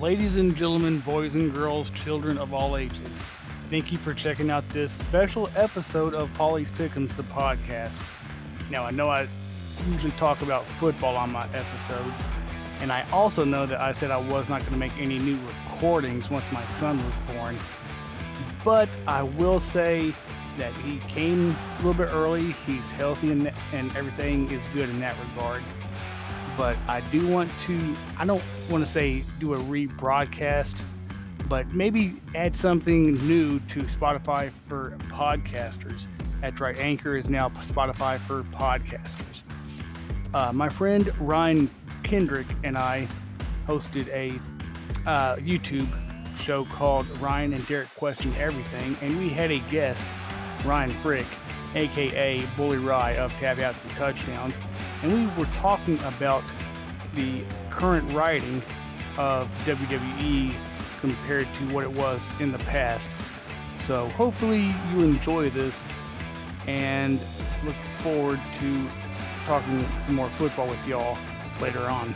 Ladies and gentlemen, boys and girls, children of all ages, thank you for checking out this special episode of Pauly's Pickums, the podcast. Now, I know I usually talk about football on my episodes, and I also know that I said I was not going to make any new recordings once my son was born. But I will say that he came a little bit early. He's healthy and, and everything is good in that regard. But I do want to, I don't want to say do a rebroadcast, but maybe add something new to Spotify for podcasters. That's right, Anchor is now Spotify for podcasters. Uh, my friend Ryan Kendrick and I hosted a uh, YouTube show called Ryan and Derek Question Everything, and we had a guest, Ryan Frick, aka Bully Ry of Outs and Touchdowns, and we were talking about the current writing of WWE compared to what it was in the past. So hopefully you enjoy this and look forward to talking some more football with y'all later on.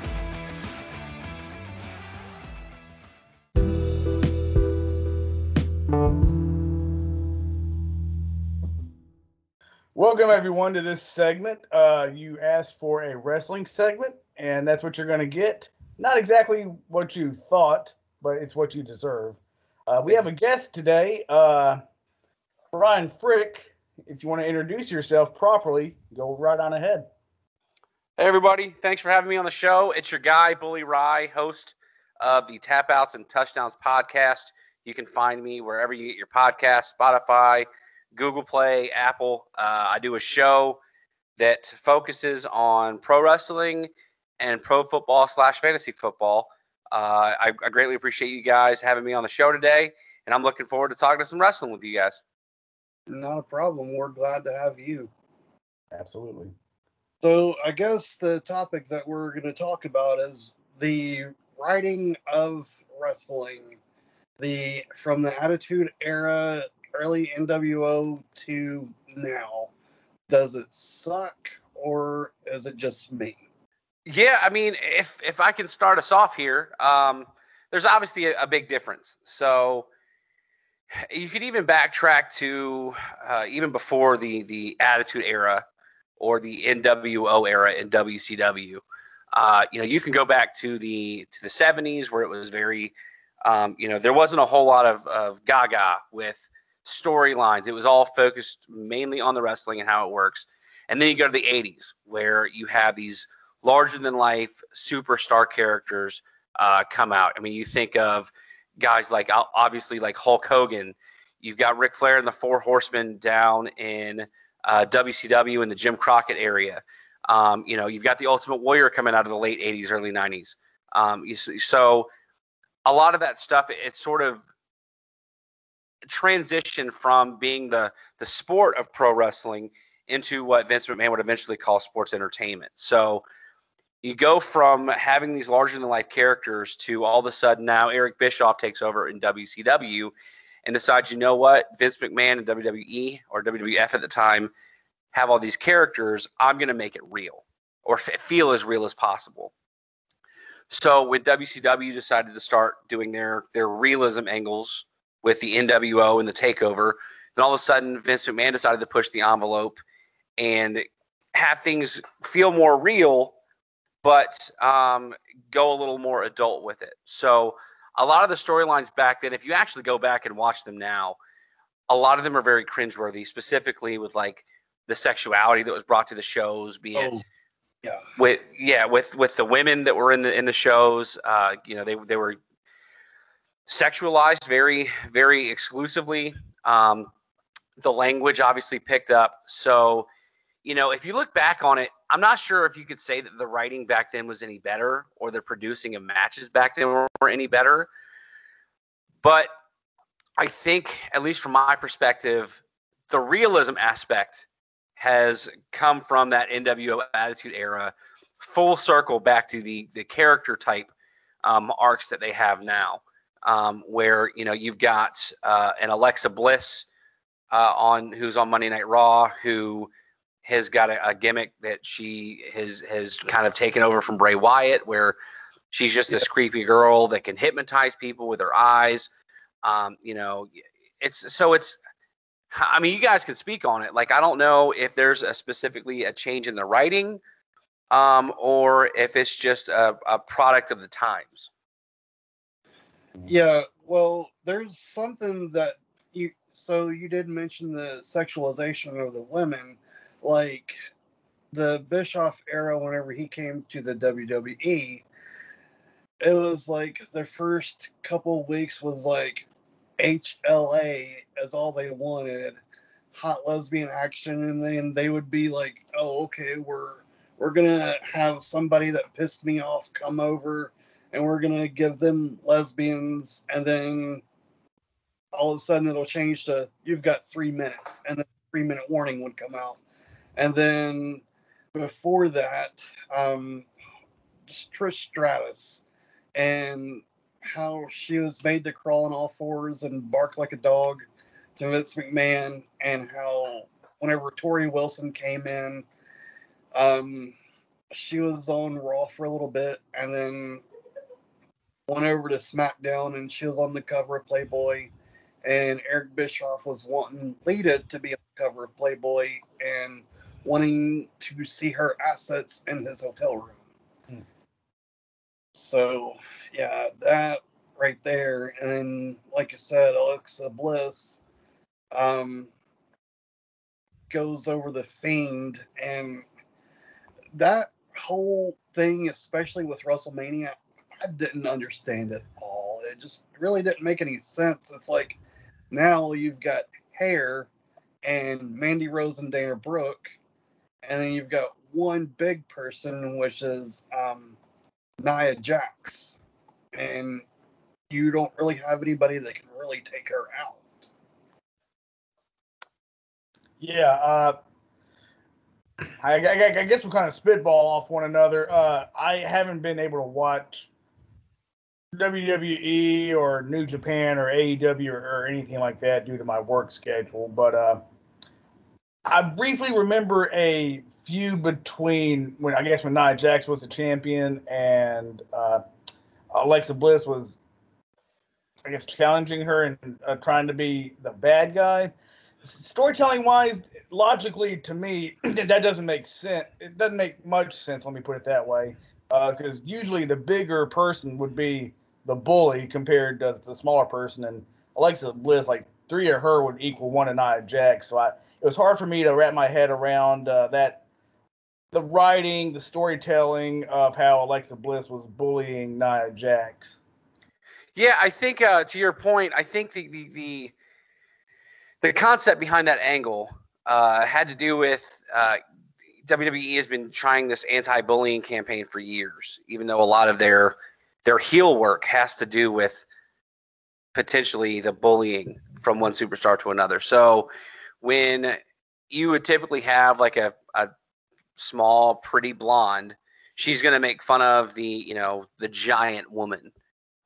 Welcome everyone to this segment. Uh, you asked for a wrestling segment, and that's what you're going to get. Not exactly what you thought, but it's what you deserve. Uh, we have a guest today, uh, Ryan Frick. If you want to introduce yourself properly, go right on ahead. Hey, everybody. Thanks for having me on the show. It's your guy, Bully Ry, host of the Tap Outs and Touchdowns podcast. You can find me wherever you get your podcast, Spotify, Google Play, Apple. Uh, I do a show that focuses on pro wrestling and pro football slash fantasy football. Uh, I, I, greatly appreciate you guys having me on the show today, and I'm looking forward to talking to some wrestling with you guys. Not a problem. We're glad to have you. Absolutely. So, I guess the topic that we're going to talk about is the writing of wrestling, the from the Attitude Era early NWO to now, does it suck or is it just me? Yeah, I mean, if if I can start us off here, um, there's obviously a, a, big difference. So you could even backtrack to uh, even before the the Attitude Era or the NWO era in WCW. Uh, you know, you can go back to the to the 70s where it was very, um, you know, there wasn't a whole lot of of Gaga with storylines. It was all focused mainly on the wrestling and how it works. And then you go to the 80s where you have these larger than life superstar characters uh, come out. I mean, you think of guys like obviously like Hulk Hogan. You've got Ric Flair and the Four Horsemen down in uh, WCW in the Jim Crockett area. Um, you know, you've got the Ultimate Warrior coming out of the late 80s, early 90s. Um, you, so a lot of that stuff, it's sort of transition from being the the sport of pro wrestling into what Vince McMahon would eventually call sports entertainment. So you go from having these larger than life characters to all of a sudden now Eric Bischoff takes over in WCW and decides, you know what, Vince McMahon and WWE or WWF at the time have all these characters. I'm going to make it real or feel as real as possible. So when WCW decided to start doing their their realism angles with the NWO and the takeover. Then all of a sudden, Vince McMahon decided to push the envelope and have things feel more real, but um, go a little more adult with it. So a lot of the storylines back then, if you actually go back and watch them now, a lot of them are very cringeworthy, specifically with like the sexuality that was brought to the shows, being. oh, yeah. with yeah, with with the women that were in the in the shows. Uh, you know, they they were sexualized very, very exclusively. Um, the language obviously picked up. So, you know, if you look back on it, I'm not sure if you could say that the writing back then was any better or the producing of matches back then were, were any better. But I think, at least from my perspective, the realism aspect has come from that NWO Attitude Era, full circle back to the the character type um, arcs that they have now um, where you know you've got uh, an Alexa Bliss uh, on who's on Monday Night Raw who has got a, a, gimmick that she has has kind of taken over from Bray Wyatt, where She's just this creepy girl that can hypnotize people with her eyes. Um, you know, it's so it's. I mean, you guys can speak on it. Like, I don't know if there's a specifically a change in the writing, um, or if it's just a, a product of the times. Mm-hmm. Yeah, well, there's something that you. So you did mention the sexualization of the women, like the Bischoff era. Whenever he came to the WWE, it was like the first couple weeks was like HLA as all they wanted, hot lesbian action, and then they would be like, "Oh, okay, we're we're gonna have somebody that pissed me off come over, and we're gonna give them lesbians," and then all of a sudden it'll change to you've got three minutes, and then three minute warning would come out, and then before that, um, Trish Stratus and how she was made to crawl on all fours and bark like a dog to Vince McMahon, and how whenever Torrie Wilson came in, um, she was on Raw for a little bit, and then went over to SmackDown, and she was on the cover of Playboy. And Eric Bischoff was wanting Lita to be on the cover of Playboy and wanting to see her assets in his hotel room. Hmm. So yeah, that right there. And then, like I said, Alexa Bliss um, goes over the Fiend, and that whole thing, especially with WrestleMania, I didn't understand it all. It just really didn't make any sense. It's like now you've got hair and Mandy Rose and Dana Brooke, and then you've got one big person, which is um, Nia Jax and you don't really have anybody that can really take her out. Yeah, uh, I, I, I, guess we kind of spitball off one another. Uh, I haven't been able to watch WWE or New Japan or AEW or, anything like that due to my work schedule, but uh, I briefly remember a feud between when I guess when Nia Jax was the champion and uh, Alexa Bliss was, I guess, challenging her and uh, trying to be the bad guy. Storytelling wise, logically to me, that doesn't make sense. It doesn't make much sense. Let me put it that way, because uh, usually the bigger person would be the bully compared to the smaller person, and Alexa Bliss, like three of her would equal one of Nia Jax. So I, it was hard for me to wrap my head around uh, that the writing, the storytelling of how Alexa Bliss was bullying Nia Jax. Yeah, I think uh, to your point, I think the the the, the concept behind that angle uh, had to do with uh, WWE has been trying this anti-bullying campaign for years, even though a lot of their their heel work has to do with potentially the bullying from one superstar to another. So when you would typically have like a, a small, pretty blonde, she's going to make fun of the, you know, the giant woman,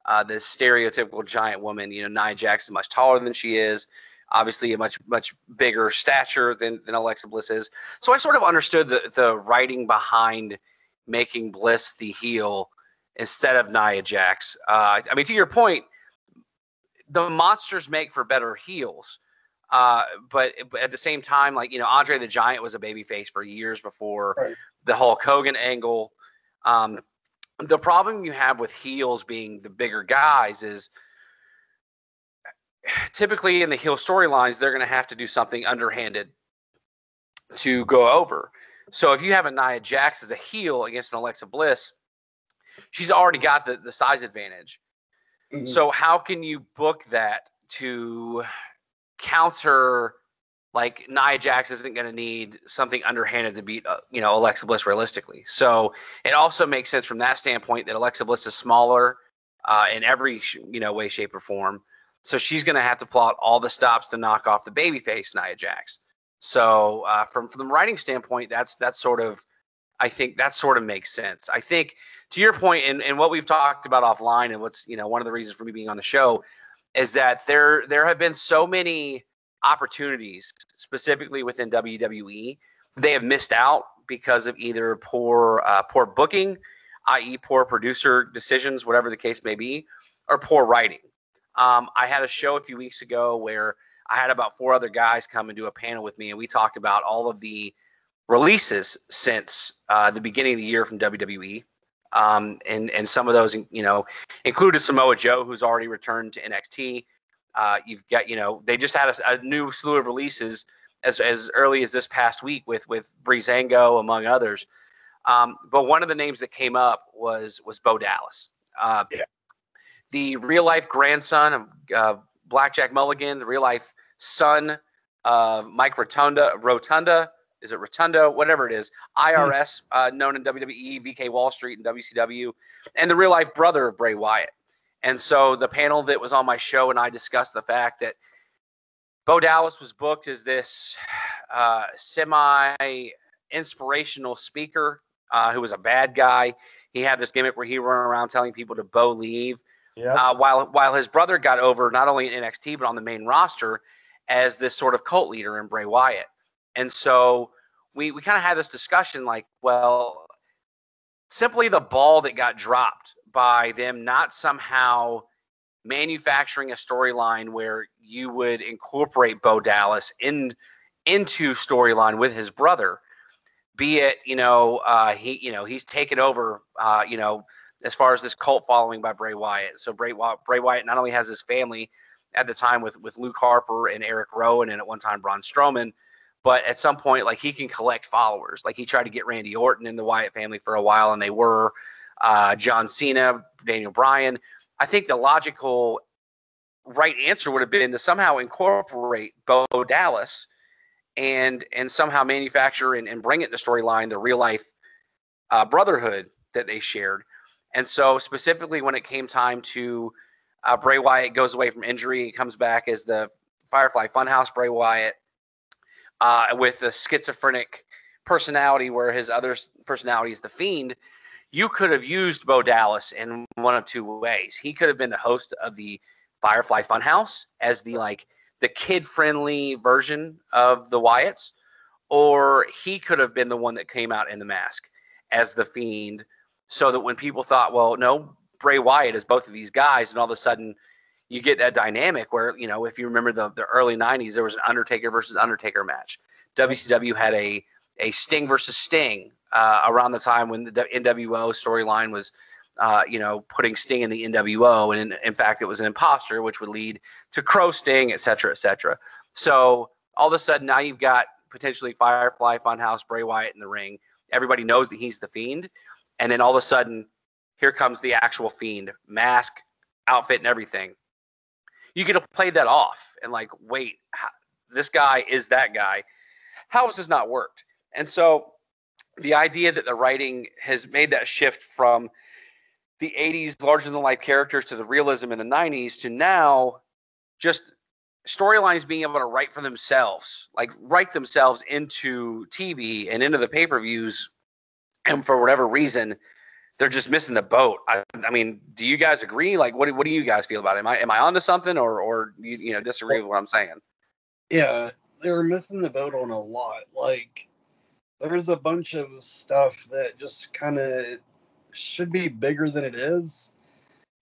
uh, the stereotypical giant woman. You know, Nia Jackson, much taller than she is, obviously a much, much bigger stature than, than Alexa Bliss is. So I sort of understood the, the writing behind making Bliss the heel instead of Nia Jax. Uh, I mean, to your point, the monsters make for better heels. Uh, but, but, at the same time, like you know, Andre the Giant was a babyface for years before right. the Hulk Hogan angle. Um, the problem you have with heels being the bigger guys is typically in the heel storylines they're going to have to do something underhanded to go over. So if you have a Nia Jax as a heel against an Alexa Bliss, she's already got the, the size advantage. Mm-hmm. So how can you book that to counter like Nia Jax isn't going to need something underhanded to beat, uh, you know, Alexa Bliss realistically. So it also makes sense from that standpoint that Alexa Bliss is smaller uh, in every, you know, way, shape, or form. So she's going to have to plot all the stops to knock off the babyface Nia Jax. So uh, from from the writing standpoint, that's that's sort of, I think that sort of makes sense. I think to your point and, and what we've talked about offline and what's you know one of the reasons for me being on the show is that there there have been so many opportunities specifically within WWE they have missed out because of either poor uh, poor booking i.e., poor producer decisions, whatever the case may be, or poor writing. Um, I had a show a few weeks ago where I had about four other guys come and do a panel with me, and we talked about all of the releases since uh, the beginning of the year from WWE. Um, and and some of those, you know, included Samoa Joe, who's already returned to NXT. Uh, you've got, you know, they just had a, a, new slew of releases as as early as this past week with with Breezango among others. Um, but one of the names that came up was was Bo Dallas. Uh, yeah. The real life grandson of uh, Blackjack Mulligan, the real life son of Mike Rotunda, Rotunda, is it Rotundo, whatever it is, IRS, hmm. uh, known in WWE, VK Wall Street, and WCW, and the real life brother of Bray Wyatt. And so the panel that was on my show and I discussed the fact that Bo Dallas was booked as this uh, semi inspirational speaker uh, who was a bad guy. He had this gimmick where he ran around telling people to Bolieve. Yep. Uh, while while his brother got over not only in NXT but on the main roster as this sort of cult leader in Bray Wyatt. And so we we kind of had this discussion like, well, simply the ball that got dropped by them not somehow manufacturing a storyline where you would incorporate Bo Dallas in into storyline with his brother, be it you know uh, he you know he's taken over uh, you know as far as this cult following by Bray Wyatt. So Bray Bray Wyatt not only has his family at the time with with Luke Harper and Eric Rowan and at one time Braun Strowman, but at some point like he can collect followers. Like he tried to get Randy Orton in the Wyatt family for a while, and they were uh, John Cena, Daniel Bryan. I think the logical right answer would have been to somehow incorporate Bo Dallas and and somehow manufacture and, and bring it to storyline the real life uh, brotherhood that they shared. And so specifically when it came time to uh, Bray Wyatt goes away from injury, and comes back as the Firefly Funhouse Bray Wyatt uh, with a schizophrenic personality where his other personality is the Fiend you could have used Bo Dallas in one of two ways. He could have been the host of the Firefly Funhouse as the like the kid friendly version of the Wyatts, or he could have been the one that came out in the mask as the Fiend, so that when people thought, well, no, Bray Wyatt is both of these guys, and all of a sudden you get that dynamic where you know if you remember the the early '90s, there was an Undertaker versus Undertaker match. WCW had a a Sting versus Sting uh, around the time when the NWO storyline was, uh, you know, putting Sting in the NWO, and in, in, fact, it was an imposter, which would lead to Crow Sting, et cetera, et cetera. So all of a sudden, now you've got potentially Firefly Funhouse Bray Wyatt in the ring. Everybody knows that he's the Fiend, and then all of a sudden, here comes the actual Fiend, mask, outfit, and everything. You get to play that off and like, wait, how, this guy is that guy. How has this not worked? And so the idea that the writing has made that shift from the 80s larger than life characters to the realism in the 90s to now just storylines being able to write for themselves like write themselves into tv and into the pay-per-views and for whatever reason they're just missing the boat i, I mean do you guys agree like what, what do you guys feel about it am i am i onto something or or you, you know disagree with what i'm saying yeah they're missing the boat on a lot like there's a bunch of stuff that just kind of should be bigger than it is.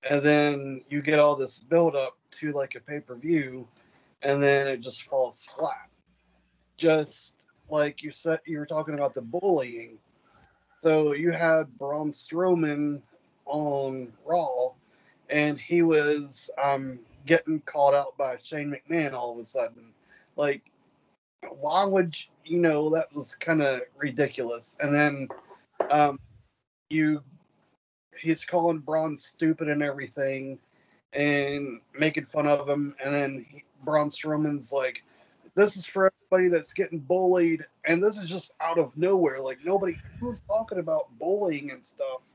And then you get all this build up to like a pay per view, and then it just falls flat. Just like you said, you were talking about the bullying. So you had Braun Strowman on Raw, and he was um, getting called out by Shane McMahon all of a sudden. Like, why would you, you know that was kind of ridiculous. And then um, you he's calling Braun stupid and everything, and making fun of him. And then he, Braun Strowman's like, "This is for everybody that's getting bullied," and this is just out of nowhere. Like nobody was talking about bullying and stuff.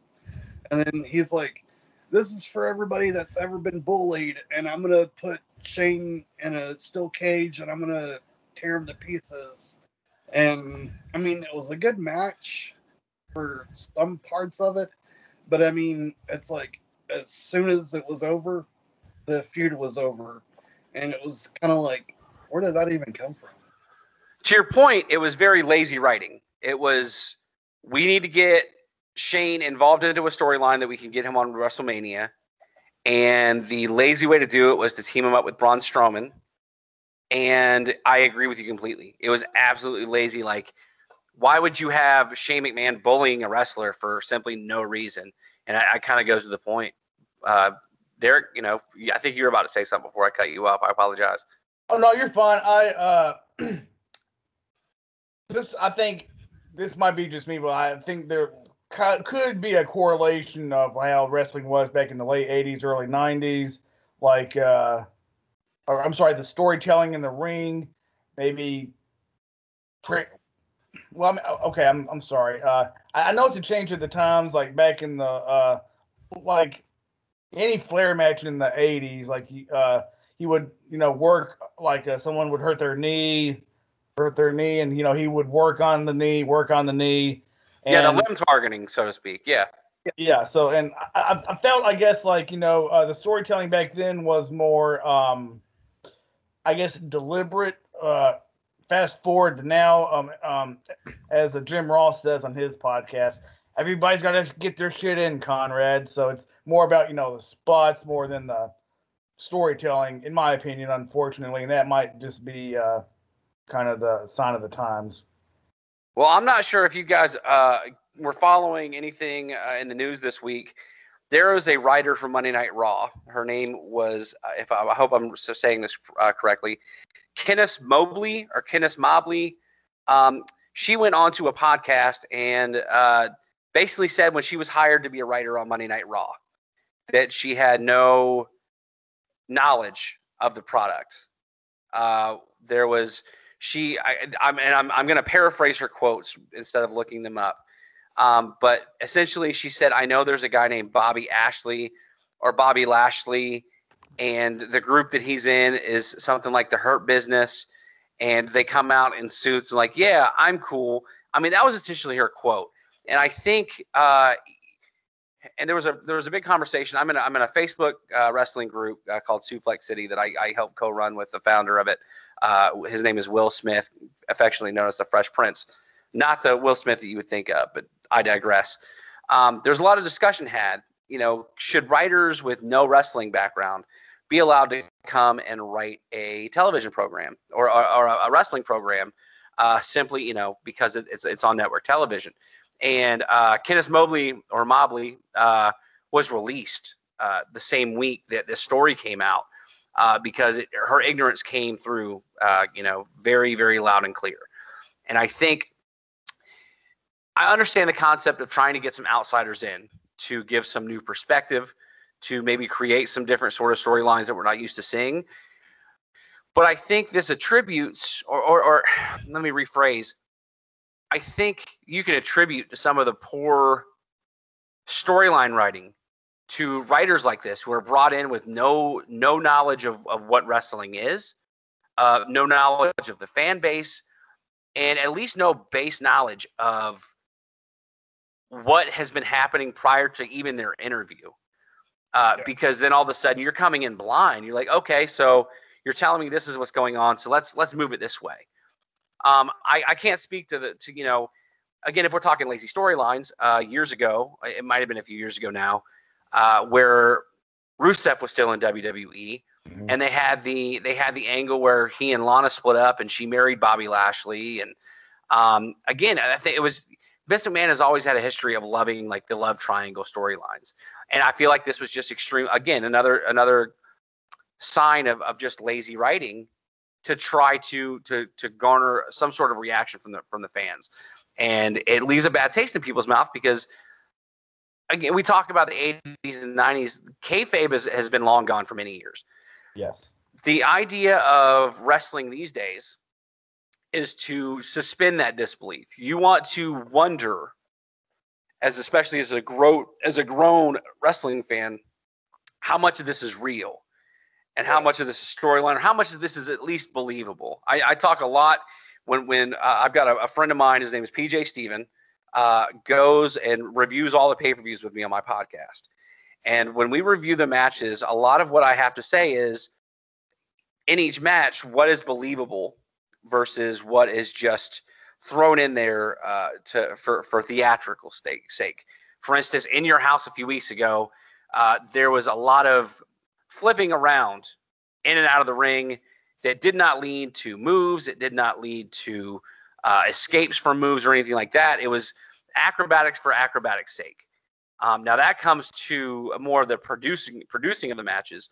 And then he's like, "This is for everybody that's ever been bullied," and I'm gonna put Shane in a steel cage, and I'm gonna tear him to pieces. And I mean, it was a good match for some parts of it, but I mean, it's like as soon as it was over, the feud was over, and it was kind of like, where did that even come from? To your point, it was very lazy writing. It was we need to get Shane involved into a storyline that we can get him on WrestleMania. And the lazy way to do it was to team him up with Braun Strowman. And I agree with you completely. It was absolutely lazy. Like, why would you have Shane McMahon bullying a wrestler for simply no reason? And I, I kind of goes to the point. Uh, Derek, you know, I think you were about to say something before I cut you off. I apologize. Oh no, you're fine. I uh, this I think this might be just me, but I think there could be a correlation of how wrestling was back in the late '80s, early '90s. Like, uh, or I'm sorry, the storytelling in the ring, maybe. Well, I mean, okay, I'm I'm sorry. Uh, I, know it's a change of the times. Like back in the uh, like any Flair match in the '80s, like uh, he would you know work like uh, someone would hurt their knee, hurt their knee, and you know he would work on the knee, work on the knee. And, yeah, the limb targeting, so to speak. Yeah. Yeah. So, and I, I felt, I guess, like you know, uh, the storytelling back then was more, um, I guess, deliberate. Uh, fast forward to now, um, um, as Jim Ross says on his podcast, everybody's got to get their shit in, Conrad. So it's more about you know the spots more than the storytelling, in my opinion. Unfortunately, and that might just be uh, kind of the sign of the times. Well, I'm not sure if you guys uh, were following anything uh, in the news this week. There was a writer from Monday Night Raw. Her name was, uh, if I, I, hope I'm saying this uh, correctly, Kenice Mobley or Kenice Mobley. Um, she went on to a podcast and uh, basically said when she was hired to be a writer on Monday Night Raw that she had no knowledge of the product. Uh, there was she I, I'm and I'm I'm going to paraphrase her quotes instead of looking them up. Um, but essentially, she said, "I know there's a guy named Bobby Ashley or Bobby Lashley, and the group that he's in is something like the Hurt Business, and they come out in suits and like, yeah, I'm cool." I mean, that was essentially her quote. And I think, uh, and there was a there was a big conversation. I'm in a, I'm in a Facebook uh, wrestling group uh, called Suplex City that I, I help co-run with the founder of it. Uh, his name is Will Smith, affectionately known as the Fresh Prince. Not the Will Smith that you would think of, but I digress. Um, there's a lot of discussion had. You know, should writers with no wrestling background be allowed to come and write a television program or, or, or a wrestling program uh, simply, you know, because it, it's it's on network television? And uh, Kenice Mobley or Mobley uh, was released uh, the same week that this story came out uh, because it, her ignorance came through, uh, you know, very very loud and clear. And I think I understand the concept of trying to get some outsiders in to give some new perspective, to maybe create some different sort of storylines that we're not used to seeing. But I think this attributes, or, or, or let me rephrase, I think you can attribute some of the poor storyline writing to writers like this who are brought in with no no knowledge of, of what wrestling is, uh, no knowledge of the fan base, and at least no base knowledge of what has been happening prior to even their interview. Uh, yeah. Because then all of a sudden you're coming in blind. You're like, okay, so you're telling me this is what's going on, so let's let's move it this way. Um, I, I can't speak to the to you know, again if we're talking lazy storylines, uh, years ago it might have been a few years ago now, uh, where Rusev was still in WWE, mm-hmm. and they had the they had the angle where he and Lana split up, and she married Bobby Lashley, and um, again I think it was Vince McMahon has always had a history of loving like the love triangle storylines, and I feel like this was just extreme. Again, another another sign of of just lazy writing to try to to to garner some sort of reaction from the from the fans, and it leaves a bad taste in people's mouth because again we talk about the 80s and 90s. Kayfabe has, has been long gone for many years. Yes. The idea of wrestling these days is to suspend that disbelief. You want to wonder, as especially as a grow as a grown wrestling fan, how much of this is real and how much of this is storyline or how much of this is at least believable. I, I talk a lot when when uh, I've got a, a, friend of mine. His name is PJ Steven. Uh, goes and reviews all the pay per views with me on my podcast. And when we review the matches, a lot of what I have to say is in each match, what is believable versus what is just thrown in there uh, to for for theatrical sake. For instance, in your house a few weeks ago, uh, there was a lot of flipping around in and out of the ring that did not lead to moves. It did not lead to uh, escapes from moves or anything like that. It was acrobatics for acrobatics' sake. Um, now that comes to more of the producing producing of the matches,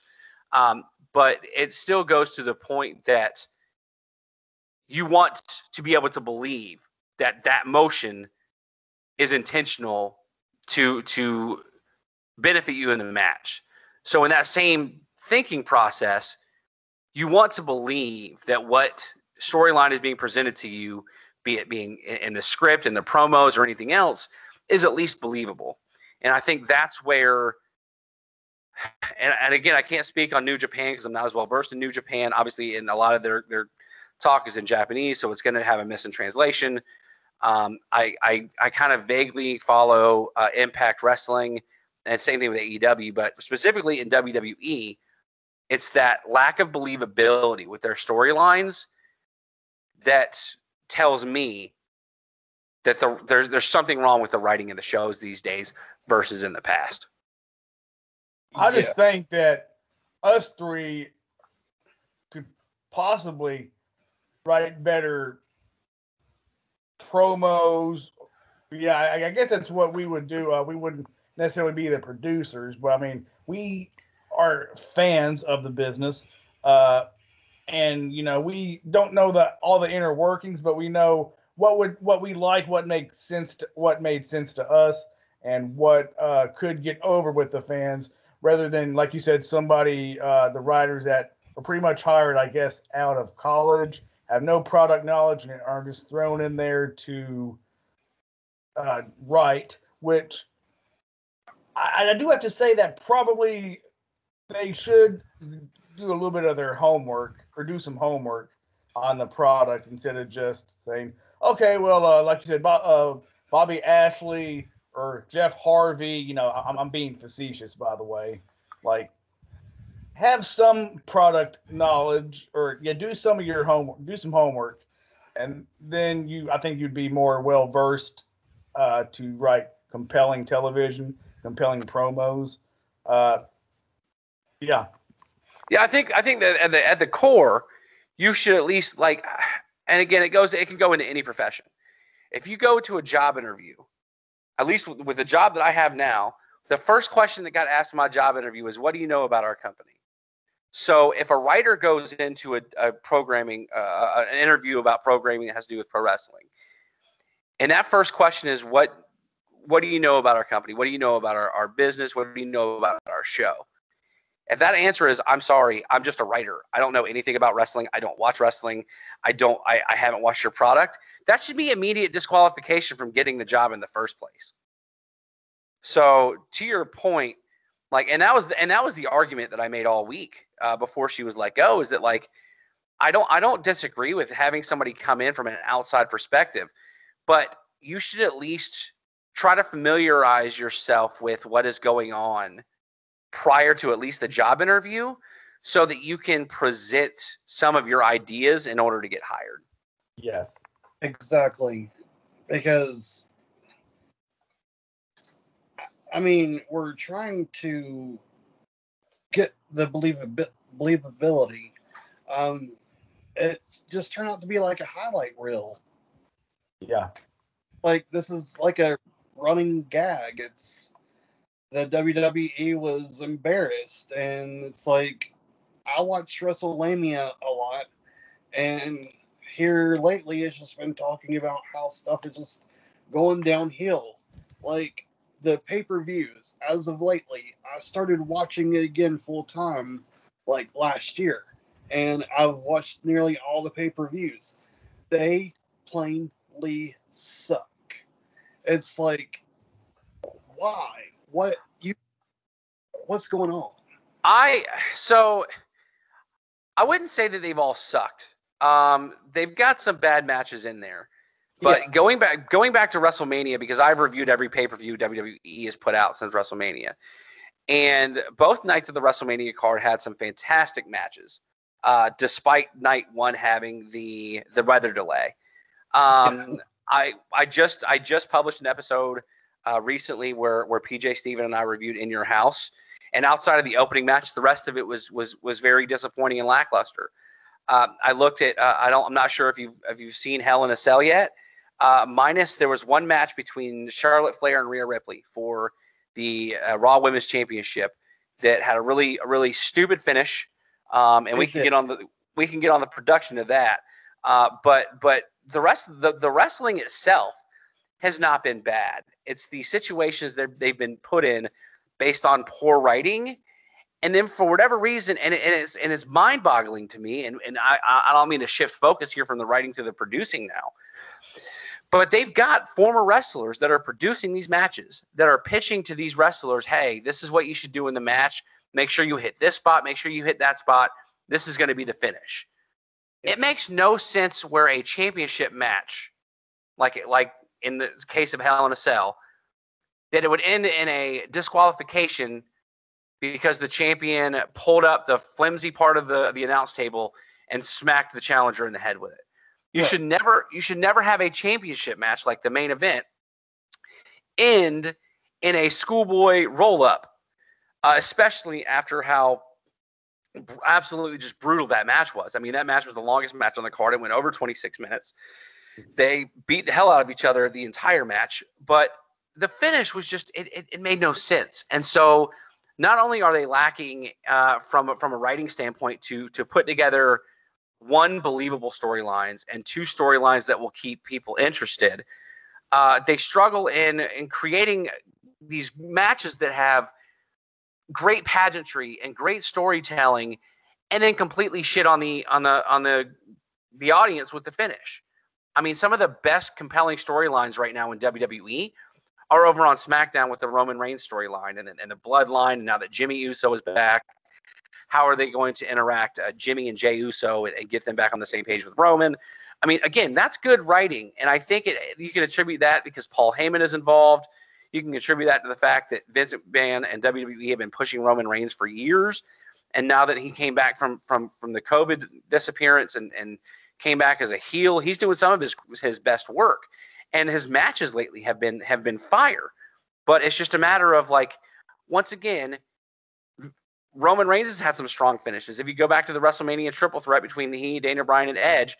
um, but it still goes to the point that you want to be able to believe that that motion is intentional to to benefit you in the match. So in that same thinking process, you want to believe that what storyline is being presented to you, be it being in the script and the promos or anything else, is at least believable. And I think that's where and, and again, I can't speak on New Japan because I'm not as well versed in New Japan. Obviously, in a lot of their their talk is in Japanese, so it's going to have a missing translation. Um, I, I, I kind of vaguely follow uh, Impact Wrestling, and same thing with AEW, but specifically in WWE, it's that lack of believability with their storylines that tells me that the, there's there's something wrong with the writing of the shows these days versus in the past. I just yeah. think that us three could possibly write better promos. Yeah, I, I guess that's what we would do. Uh, we wouldn't necessarily be the producers, but I mean, we are fans of the business, uh, and you know, we don't know the all the inner workings, but we know what would what we like, what makes sense, to, what made sense to us, and what uh, could get over with the fans, rather than like you said, somebody uh, the writers that are pretty much hired, I guess, out of college have no product knowledge and are just thrown in there to uh, write, which I, I do have to say that probably they should do a little bit of their homework or do some homework on the product instead of just saying, okay, well, uh, like you said, uh, Bobby Ashley or Jeff Harvey, you know, I'm, I'm being facetious, by the way. Like, have some product knowledge or yeah, do some of your homework, do some homework, and then you, I think you'd be more well versed uh, to write compelling television, compelling promos. Uh, yeah, yeah, I think I think that at the at the core, you should at least like, and again, it goes, it can go into any profession. If you go to a job interview, at least with, with the job that I have now, the first question that got asked in my job interview is, "What do you know about our company?" So if a writer goes into a, a programming, uh, an interview about programming that has to do with pro wrestling, and that first question is, what what do you know about our company? What do you know about our, our business? What do you know about our show? If that answer is, I'm sorry, I'm just a writer. I don't know anything about wrestling. I don't watch wrestling. I don't, I, I haven't watched your product. That should be immediate disqualification from getting the job in the first place. So to your point, like, and that was and that was the argument that I made all week uh, before she was let go. Is that like, I don't I don't disagree with having somebody come in from an outside perspective, but you should at least try to familiarize yourself with what is going on prior to at least the job interview so that you can present some of your ideas in order to get hired. Yes. Exactly. Because I mean, we're trying to get the believability. Um, it's just turned out to be like a highlight reel. Yeah. Like this is like a running gag. It's the WWE was embarrassed, and it's like I watched WrestleMania a lot, and here lately it's just been talking about how stuff is just going downhill. Like the pay per views as of lately. I started watching it again full time like last year, and I've watched nearly all the pay per views. They plainly suck. It's like, why? What you? What's going on? I so I wouldn't say that they've all sucked. Um, they've got some bad matches in there. But yeah. going back going back to WrestleMania because I've reviewed every pay per view WWE has put out since WrestleMania, and both nights of the WrestleMania card had some fantastic matches, uh, despite night one having the the weather delay. Um, I I just I just published an episode uh, recently where where PJ Steven and I reviewed in your house, and outside of the opening match, the rest of it was was was very disappointing and lackluster. Uh, I looked at uh, I don't I'm not sure if you've if you've seen Hell in a Cell yet. Uh, minus there was one match between Charlotte Flair and Rhea Ripley for the uh, Raw Women's Championship that had a really a really stupid finish, um, and we can get on the we can get on the production of that. Uh, but but the rest the the wrestling itself has not been bad. It's the situations that they've been put in based on poor writing. And then for whatever reason, and, and it's and it's mind-boggling to me, and, and I, I don't mean to shift focus here from the writing to the producing now. But they've got former wrestlers that are producing these matches that are pitching to these wrestlers, hey, this is what you should do in the match. Make sure you hit this spot, make sure you hit that spot. This is going to be the finish. It makes no sense where a championship match, like like in the case of Hell in a Cell, that it would end in a disqualification because the champion pulled up the flimsy part of the the announce table and smacked the challenger in the head with it. You should never you should never have a championship match like the main event end in a schoolboy roll up, uh, especially after how absolutely just brutal that match was. I mean, that match was the longest match on the card. It went over 26 minutes. They beat the hell out of each other the entire match, but the finish was just it, it, it made no sense. And so not only are they lacking uh, from from a writing standpoint to to put together one believable storylines and two storylines that will keep people interested, uh, they struggle in in creating these matches that have great pageantry and great storytelling, and then completely shit on the on the on the the audience with the finish. I mean, some of the best compelling storylines right now in WWE are over on SmackDown with the Roman Reigns storyline and, and the Bloodline. Now that Jimmy Uso is back, how are they going to interact, uh, Jimmy and Jey Uso, and, and, get them back on the same page with Roman? I mean, again, that's good writing, and I think it, you can attribute that because Paul Heyman is involved. You can attribute that to the fact that Vince McMahon and WWE have been pushing Roman Reigns for years, and now that he came back from from from the COVID disappearance and and came back as a heel. He's doing some of his his best work, and his matches lately have been have been fire. But it's just a matter of like, once again, Roman Reigns has had some strong finishes. If you go back to the WrestleMania triple threat between he, Daniel Bryan, and Edge,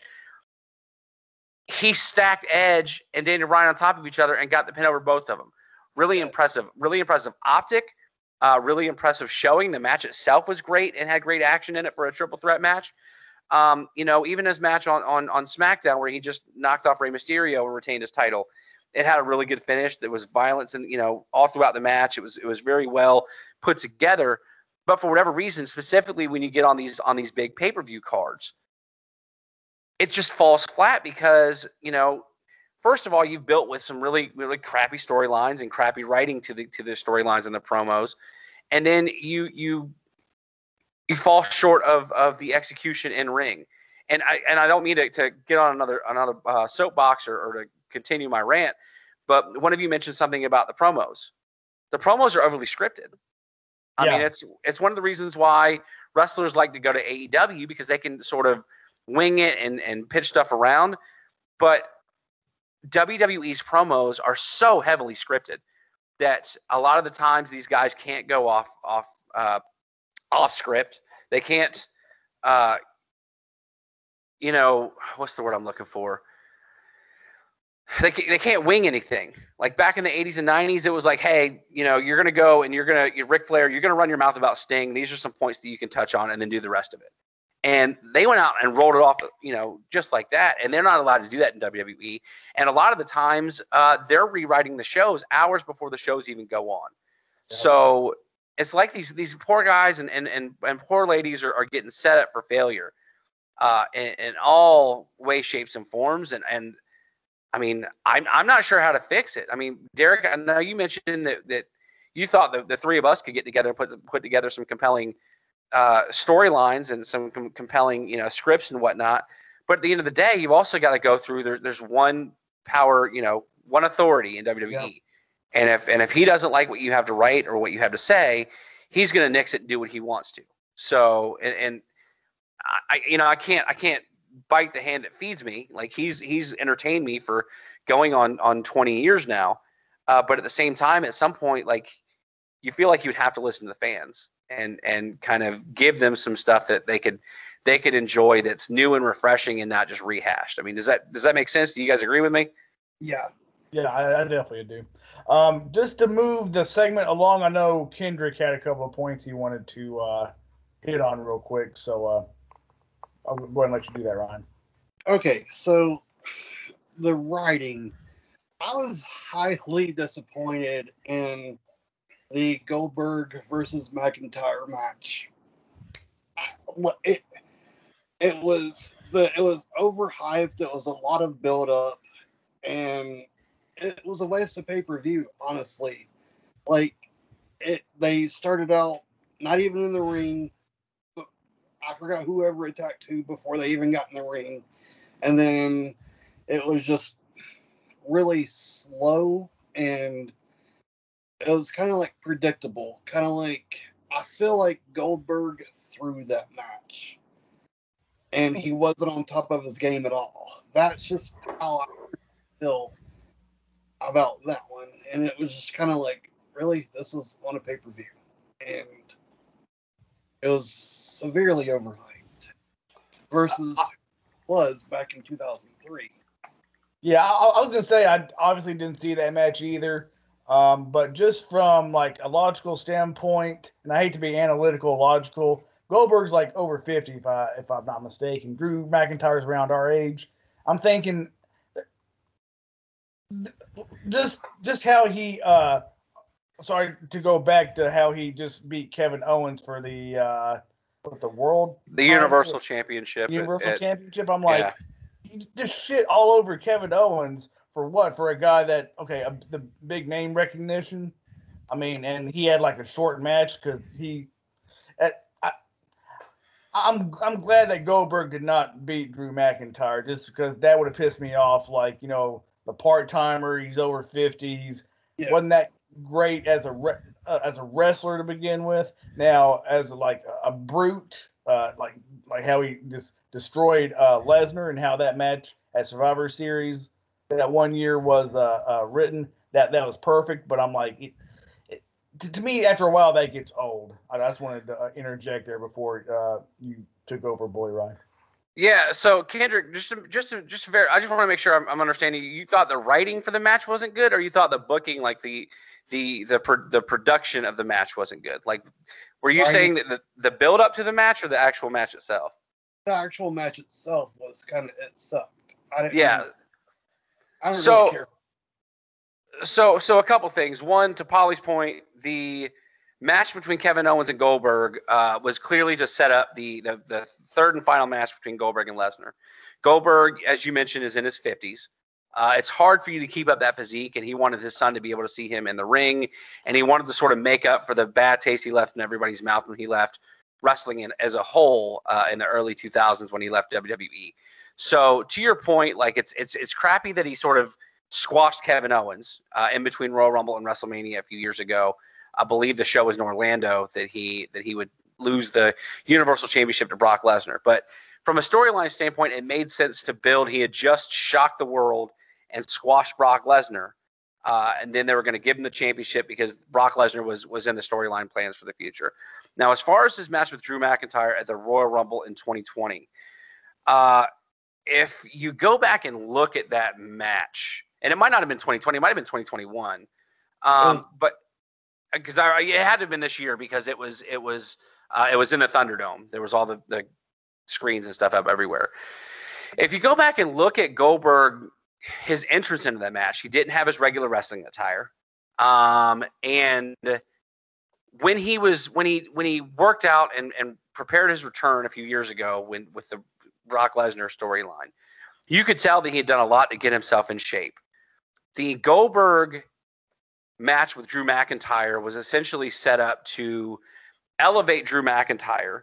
he stacked Edge and Daniel Bryan on top of each other and got the pin over both of them. Really impressive. Really impressive optic. Uh, really impressive showing. The match itself was great and had great action in it for a triple threat match. Um, you know, even his match on, on on SmackDown where he just knocked off Rey Mysterio and retained his title, it had a really good finish. There was violence and you know all throughout the match. It was it was very well put together. But for whatever reason, specifically when you get on these on these big pay per view cards, it just falls flat because you know first of all, you've built with some really really crappy storylines and crappy writing to the to the storylines and the promos, and then you you you fall short of of the execution in ring. And I and I don't mean to, to get on another another uh, soapbox or, or to continue my rant, but one of you mentioned something about the promos. The promos are overly scripted. I yeah. mean, it's it's one of the reasons why wrestlers like to go to AEW because they can sort of wing it and and pitch stuff around. But WWE's promos are so heavily scripted that a lot of the times these guys can't go off off uh, off script. They can't, uh, you know, what's the word I'm looking for? They, they can't wing anything. Like back in the 80s and 90s, it was like, hey, you know, you're going to go and you're going to, Ric Flair, you're going to run your mouth about Sting. These are some points that you can touch on and then do the rest of it. And they went out and rolled it off, you know, just like that. And they're not allowed to do that in WWE. And a lot of the times, uh, they're rewriting the shows hours before the shows even go on. Yeah. So it's like these these poor guys and and and, and poor ladies are, are getting set up for failure uh, in, in all ways, shapes, and forms. And and I mean, I'm I'm not sure how to fix it. I mean, Derek, I know you mentioned that that you thought the, the three of us could get together and put put together some compelling uh, storylines and some com- compelling you know scripts and whatnot. But at the end of the day, you've also got to go through. There, there's one power, you know, one authority in WWE. Yeah. And if and if he doesn't like what you have to write or what you have to say, he's going to nix it and do what he wants to. So and, and I you know I can't I can't bite the hand that feeds me. Like he's he's entertained me for going on on 20 years now. Uh, but at the same time, at some point, like you feel like you'd have to listen to the fans and and kind of give them some stuff that they could they could enjoy that's new and refreshing and not just rehashed. I mean, does that does that make sense? Do you guys agree with me? Yeah. Yeah, I, I definitely do. Um, just to move the segment along, I know Kendrick had a couple of points he wanted to uh, hit on real quick, so uh, I'll go ahead and let you do that, Ryan. Okay, so the writing, I was highly disappointed in the Goldberg versus McIntyre match. It it was the it was overhyped. It was a lot of build up, and it was a waste of pay per view. Honestly, like it, they started out not even in the ring. I forgot whoever attacked who before they even got in the ring, and then it was just really slow and it was kind of like predictable. Kind of like I feel like Goldberg threw that match and he wasn't on top of his game at all. That's just how I feel about that one. And it was just kind of like, really, this was on a pay per view, and it was severely overhyped versus was back in 2003. Yeah, I, I was gonna say I obviously didn't see that match either. Um, but just from like a logical standpoint, and I hate to be analytical, logical, Goldberg's like over 50 if I if I'm not mistaken. Drew McIntyre's around our age. I'm thinking just just how he uh sorry to go back to how he just beat Kevin Owens for the uh what the world the Universal Championship. Universal at, Championship. I'm like yeah. just shit all over Kevin Owens for what? For a guy that okay, a, the big name recognition. I mean, and he had like a short match because he. At, I, I'm I'm glad that Goldberg did not beat Drew McIntyre just because that would have pissed me off. Like you know, the part timer, he's over fifties. Yeah. Wasn't that great as a re- uh, as a wrestler to begin with? Now as like a, a brute, uh, like like how he just destroyed uh, Lesnar and how that match at Survivor Series that one year was uh, uh, written. That that was perfect, but I'm like, it, it, to, to, me, after a while, that gets old. I just wanted to uh, interject there before uh, you took over, Boy Ryan. Yeah, so Kendrick, just to, just to, just very, I just want to make sure I'm, I'm, understanding. You thought the writing for the match wasn't good, or you thought the booking, like the the the pro, the production of the match wasn't good? Like, were you saying that the, the build up to the match or the actual match itself? The actual match itself was kind of it sucked. I didn't. Yeah. Really, I don't so, really care. So, so a couple things. One, to Pauly's point, the match between Kevin Owens and Goldberg uh, was clearly to set up the, the the third and final match between Goldberg and Lesnar. Goldberg, as you mentioned, is in his fifties. Uh, it's hard for you to keep up that physique, and he wanted his son to be able to see him in the ring, and he wanted to sort of make up for the bad taste he left in everybody's mouth when he left wrestling in, as a whole uh, in the early 2000s when he left WWE. So to your point, like it's it's it's crappy that he sort of squashed Kevin Owens uh, in between Royal Rumble and WrestleMania a few years ago. I believe the show was in Orlando that he that he would lose the Universal Championship to Brock Lesnar. But from a storyline standpoint, it made sense to build. He had just shocked the world and squashed Brock Lesnar. Uh, and then they were going to give him the championship because Brock Lesnar was was in the storyline plans for the future. Now, as far as his match with Drew McIntyre at the Royal Rumble in 2020, uh, if you go back and look at that match, and it might not have been 2020, it might have been 2021, um, but because uh, it had to have been this year because it was it was uh, it was in the Thunderdome. There was all the, the screens and stuff up everywhere. If you go back and look at Goldberg, his entrance into that match, he didn't have his regular wrestling attire, um, and when he was when he when he worked out and and prepared his return a few years ago when with the Brock Lesnar storyline. You could tell that he had done a lot to get himself in shape. The Goldberg match with Drew McIntyre was essentially set up to elevate Drew McIntyre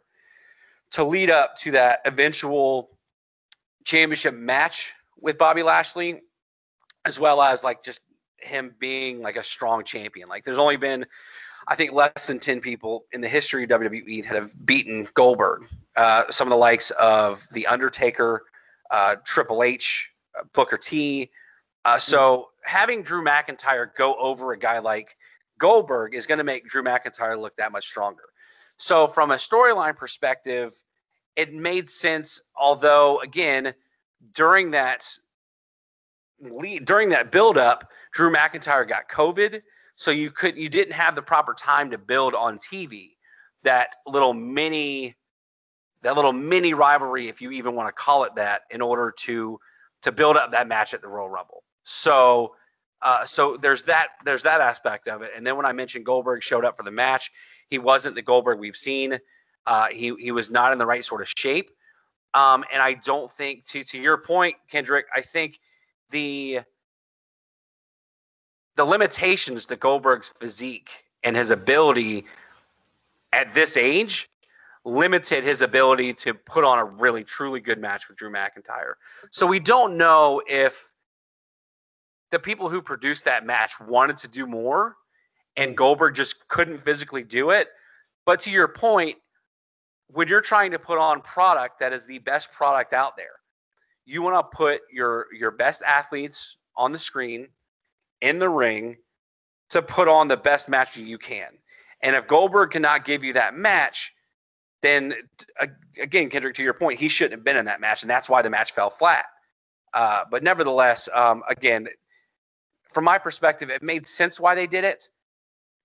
to lead up to that eventual championship match with Bobby Lashley, as well as like just him being like a strong champion. Like there's only been, I think, less than 10 people in the history of WWE that have beaten Goldberg uh, some of the likes of The Undertaker, uh, Triple H, uh, Booker T, Uh, so having Drew McIntyre go over a guy like Goldberg is going to make Drew McIntyre look that much stronger. So from a storyline perspective, it made sense. Although again, during that lead, during that build up, Drew McIntyre got COVID, so you could you didn't have the proper time to build on TV that little mini that little mini rivalry, if you even want to call it that, in order to to build up that match at the Royal Rumble. So uh, so there's that there's that aspect of it. And then when I mentioned Goldberg showed up for the match, he wasn't the Goldberg we've seen. Uh, he he was not in the right sort of shape. Um, and I don't think to to your point, Kendrick, I think the the limitations to Goldberg's physique and his ability at this age limited his ability to put on a really truly good match with Drew McIntyre. So we don't know if the people who produced that match wanted to do more and Goldberg just couldn't physically do it. But to your point, when you're trying to put on product that is the best product out there, you want to put your your best athletes on the screen in the ring to put on the best match you can. And if Goldberg cannot give you that match, then again, Kendrick, to your point, he shouldn't have been in that match, and that's why the match fell flat. Uh, but nevertheless, um, again, from my perspective, it made sense why they did it.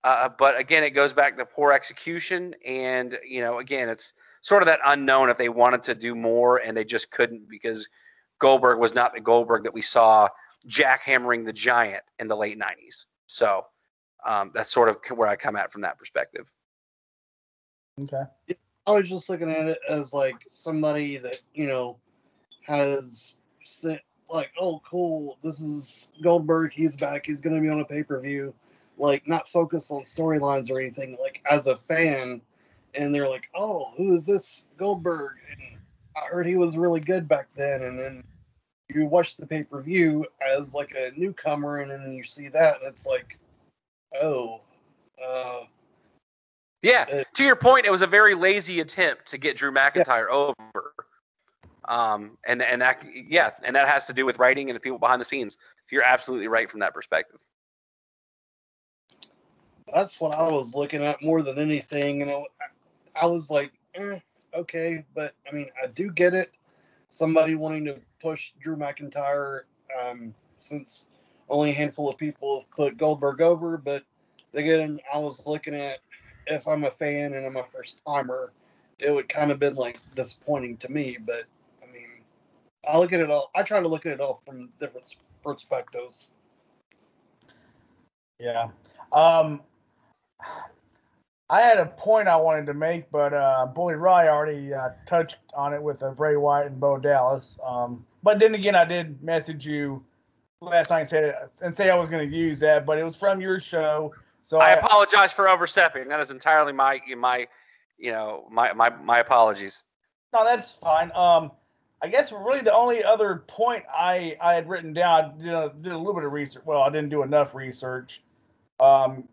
Uh, but again, it goes back to poor execution, and you know, again, it's sort of that unknown if they wanted to do more and they just couldn't because Goldberg was not the Goldberg that we saw jackhammering the Giant in the late '90s. So um, that's sort of where I come at from that perspective. Okay. I was just looking at it as like somebody that you know has sent like, oh, cool, this is Goldberg. He's back. He's going to be on a pay per view. Like, not focus on storylines or anything. Like, as a fan, and they're like, oh, who is this Goldberg? And I heard he was really good back then. And then you watch the pay per view as like a newcomer, and then you see that, and it's like, oh, uh, yeah. Uh, to your point, it was a very lazy attempt to get Drew McIntyre yeah. over. Um, and and that yeah, and that has to do with writing and the people behind the scenes. You're absolutely right from that perspective. That's what I was looking at more than anything, and I was like, eh, okay, but I mean, I do get it. Somebody wanting to push Drew McIntyre, um, since only a handful of people have put Goldberg over, but again, I was looking at if I'm a fan and I'm a first timer, it would kind of been like disappointing to me, but I mean, I look at it all. I try to look at it all from different perspectives. Yeah. Um, I had a point I wanted to make, but uh, Bully Ry already uh, touched on it with uh, Bray Wyatt and Bo Dallas. Um, but then again, I did message you last night and say, and say I was going to use that, but it was from your show. So I, apologize for overstepping. That is entirely my my you know my my my apologies. No, that's fine. Um, I guess really the only other point I, I had written down, I did a, did a little bit of research. Well, I didn't do enough research. Um,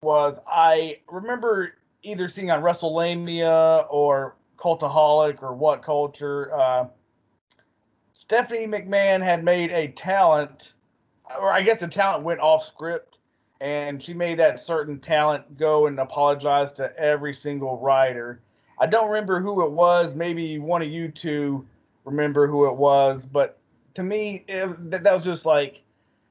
was I remember either seeing on WrestleMania or Cultaholic or What Culture, uh, Stephanie McMahon had made a talent, or I guess the talent went off script, and she made that certain talent go and apologize to every single writer. I don't remember who it was. Maybe one of you two remember who it was, but to me, it, that, that was just like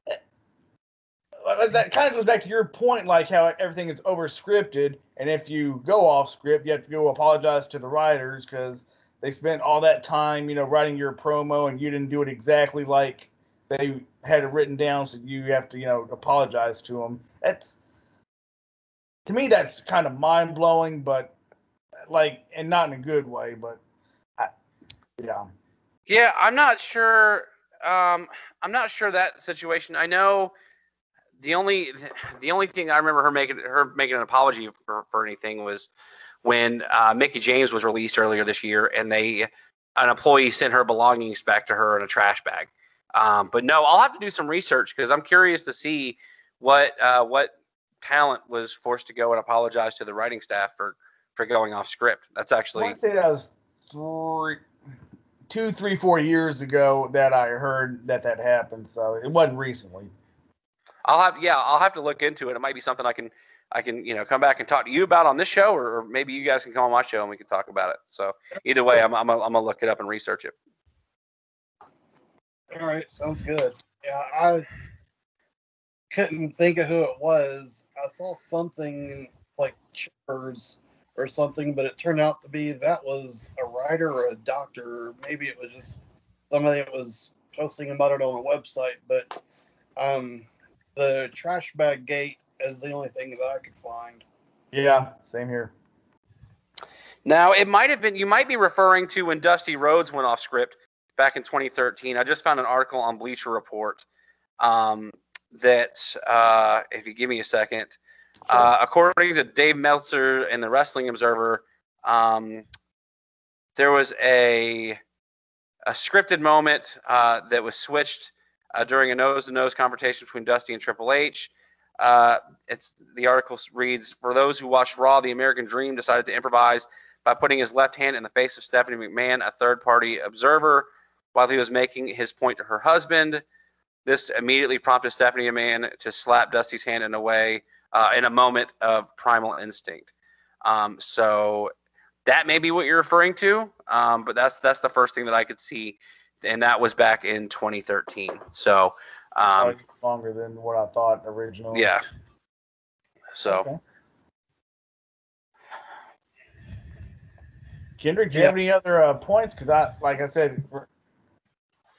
uh, that kind of goes back to your point, like how everything is over scripted, and if you go off script, you have to go apologize to the writers because they spent all that time, you know, writing your promo, and you didn't do it exactly like they had it written down, so you have to, you know, apologize to them. That's to me, that's kind of mind blowing, but like, and not in a good way, but I, yeah. Yeah, I'm not sure. Um, I'm not sure that situation. I know the only the only thing I remember her making her making an apology for, for anything was when uh, Mickie James was released earlier this year, and they an employee sent her belongings back to her in a trash bag. Um, but no, I'll have to do some research because I'm curious to see what uh, what talent was forced to go and apologize to the writing staff for for going off script. That's actually. I say that was three two, three, four years ago that I heard that that happened. So it wasn't recently. I'll have yeah, I'll have to look into it. It might be something I can I can you know come back and talk to you about on this show, or, or maybe you guys can come on my show and we can talk about it. So either way, I'm I'm I'm gonna look it up and research it. All right, sounds good. Yeah, I couldn't think of who it was. I saw something like Chippers or something, but it turned out to be that was a writer or a doctor. Or maybe it was just somebody that was posting about it on a website. But um, the trash bag gate is the only thing that I could find. Yeah, same here. Now it might have been you might be referring to when Dusty Rhodes went off script back in 2013. I just found an article on Bleacher Report um, that, uh, if you give me a second, uh, according to Dave Meltzer and the Wrestling Observer, um, there was a a scripted moment uh, that was switched uh, during a nose-to-nose confrontation between Dusty and Triple H. Uh, it's the article reads: For those who watched Raw, the American Dream decided to improvise by putting his left hand in the face of Stephanie McMahon, a third-party observer, while he was making his point to her husband. This immediately prompted Stephanie McMahon to slap Dusty's hand in a way, uh, in a moment of primal instinct. Um, so that may be what you're referring to, um, but that's that's the first thing that I could see, and that was back in 2013. So um, longer than what I thought originally. yeah. So Okay. Kendrick, do you Yeah. have any other uh, points? Because I, like I said,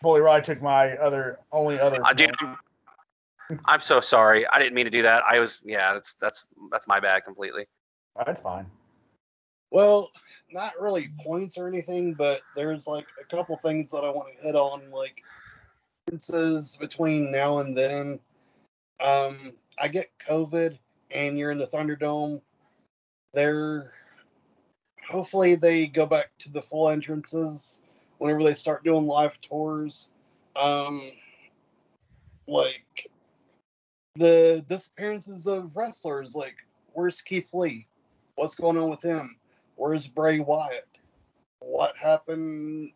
Bully Ry took my other only other. I do. point. I'm so sorry. I didn't mean to do that. I was yeah. That's that's that's my bad completely. That's fine. Well, not really points or anything, but there's like a couple things that I want to hit on, like differences between now and then. Um, I get COVID and you're in the Thunderdome. They're hopefully they go back to the full entrances whenever they start doing live tours. Um, like the disappearances of wrestlers, like where's Keith Lee? What's going on with him? Where's Bray Wyatt? What happened?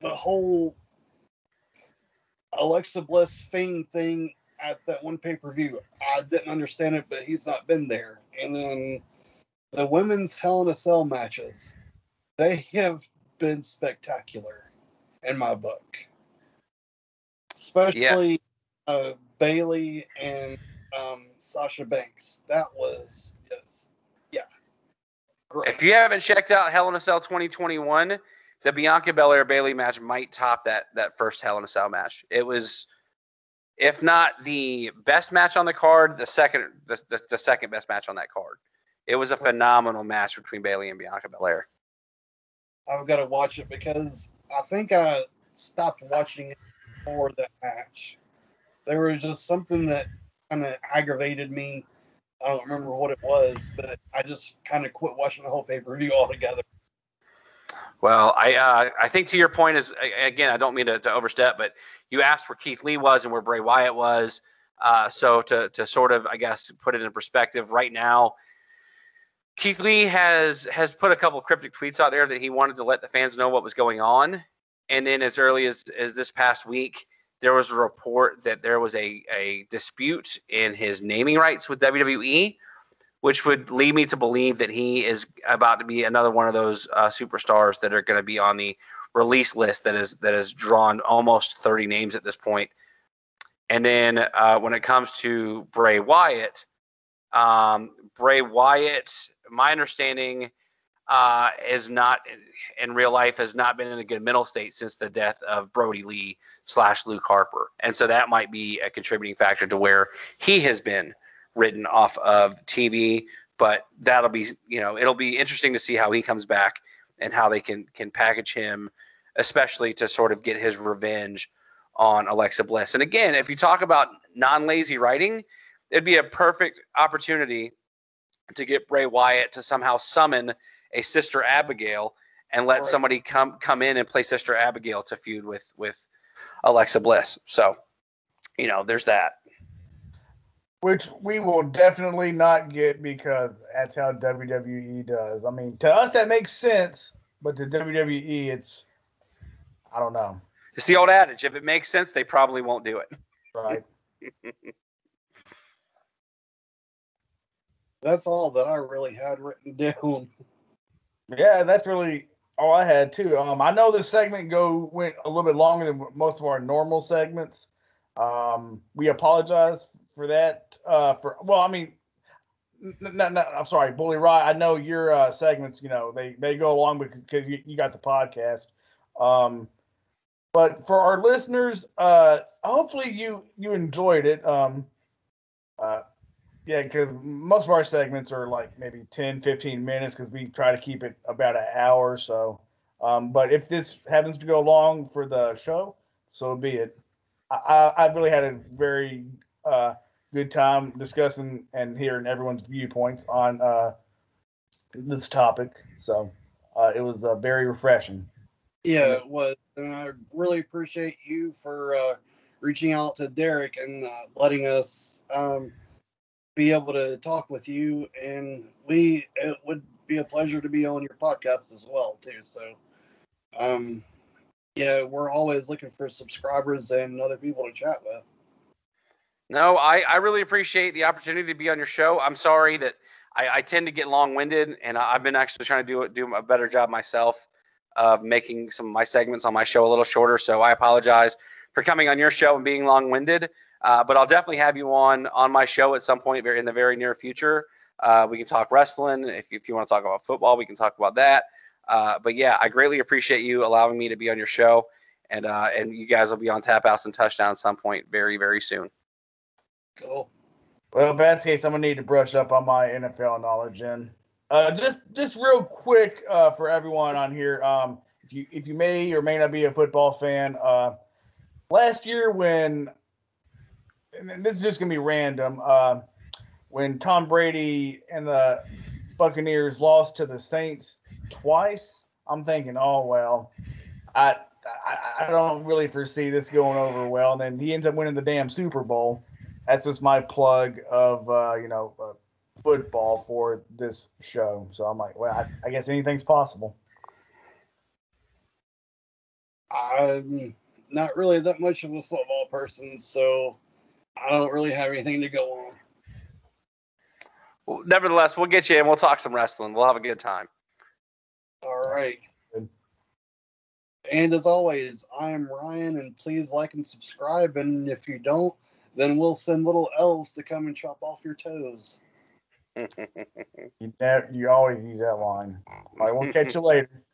The whole Alexa Bliss Fame thing at that one pay per view. I didn't understand it, but he's not been there. And then the women's Hell in a Cell matches, they have been spectacular in my book. Especially uh, Bayley and um, Sasha Banks. That was just, yeah. Great. If you haven't checked out Hell in a Cell 2021, the Bianca Belair Bayley match might top that that first Hell in a Cell match. It was, if not the best match on the card, the second the, the, the second best match on that card. It was a phenomenal match between Bayley and Bianca Belair. I've got to watch it because I think I stopped watching it before that match. There was just something that kind of aggravated me. I don't remember what it was, but I just kind of quit watching the whole pay per view altogether. Well, I uh, I think to your point is again, I don't mean to, to overstep, but you asked where Keith Lee was and where Bray Wyatt was. Uh, so to to sort of I guess put it in perspective, right now, Keith Lee has has put a couple cryptic tweets out there that he wanted to let the fans know what was going on, and then as early as as this past week, there was a report that there was a a dispute in his naming rights with WWE which would lead me to believe that he is about to be another one of those uh, superstars that are going to be on the release list that is that has drawn almost 30 names at this point. And then uh, when it comes to Bray Wyatt, um, Bray Wyatt, my understanding uh, is not in real life has not been in a good mental state since the death of Brodie Lee slash Luke Harper, and so that might be a contributing factor to where he has been written off of TV. But that'll be, you know, it'll be interesting to see how he comes back and how they can can package him, especially to sort of get his revenge on Alexa Bliss. And again, if you talk about non-lazy writing, it'd be a perfect opportunity to get Bray Wyatt to somehow summon a Sister Abigail and let Right. somebody come come in and play Sister Abigail to feud with with Alexa Bliss. So, you know, there's that. Which we will definitely not get because that's how WWE does. I mean, to us that makes sense, but to WWE, it's I don't know. It's the old adage: if it makes sense, they probably won't do it. Right. That's all that I really had written down. Yeah, that's really all I had too. Um, I know this segment go went a little bit longer than most of our normal segments. Um, we apologize for that. Uh, for well, I mean, no, no, I'm sorry, Bully Ry. I know your uh, segments. You know, they they go along because because you, you got the podcast. Um, but for our listeners, uh, hopefully you you enjoyed it. Um, uh, yeah, because most of our segments are like maybe 10, 15 minutes because we try to keep it about an hour so. Um, but if this happens to go long for the show, so be it. I, I really had a very uh, good time discussing and hearing everyone's viewpoints on uh, this topic. So uh, it was uh, very refreshing. Yeah, it was. And I really appreciate you for uh, reaching out to Derek and uh, letting us um, be able to talk with you. And we, it would be a pleasure to be on your podcast as well, too. So, um, yeah, we're always looking for subscribers and other people to chat with. No, I, I really appreciate the opportunity to be on your show. I'm sorry that I, I tend to get long winded, and I've been actually trying to do do a better job myself of making some of my segments on my show a little shorter. So I apologize for coming on your show and being long winded. Uh, but I'll definitely have you on on my show at some point in the very near future. Uh, we can talk wrestling. If, if you want to talk about football, we can talk about that. Uh, but yeah, I greatly appreciate you allowing me to be on your show, and uh, and you guys will be on Tapouts and Touchdown at some point very very soon. Cool. Well, in that case, I'm gonna need to brush up on my NFL knowledge. And uh, just just real quick uh, for everyone on here, um, if you if you may or may not be a football fan, uh, last year when and this is just gonna be random, uh, when Tom Brady and the Buccaneers lost to the Saints twice, I'm thinking, oh well, I I, I don't really foresee this going over well. And then he ends up winning the damn Super Bowl that's just my plug of uh, you know uh, football for this show. So I'm like, well, I, I, guess anything's possible. I'm not really that much of a football person, so I don't really have anything to go on. Well, nevertheless, we'll get you and we'll talk some wrestling. We'll have a good time. All right. And as always, I am Ryan, and please like and subscribe. And if you don't, then we'll send little elves to come and chop off your toes. you, never, you always use that line. I will catch you later.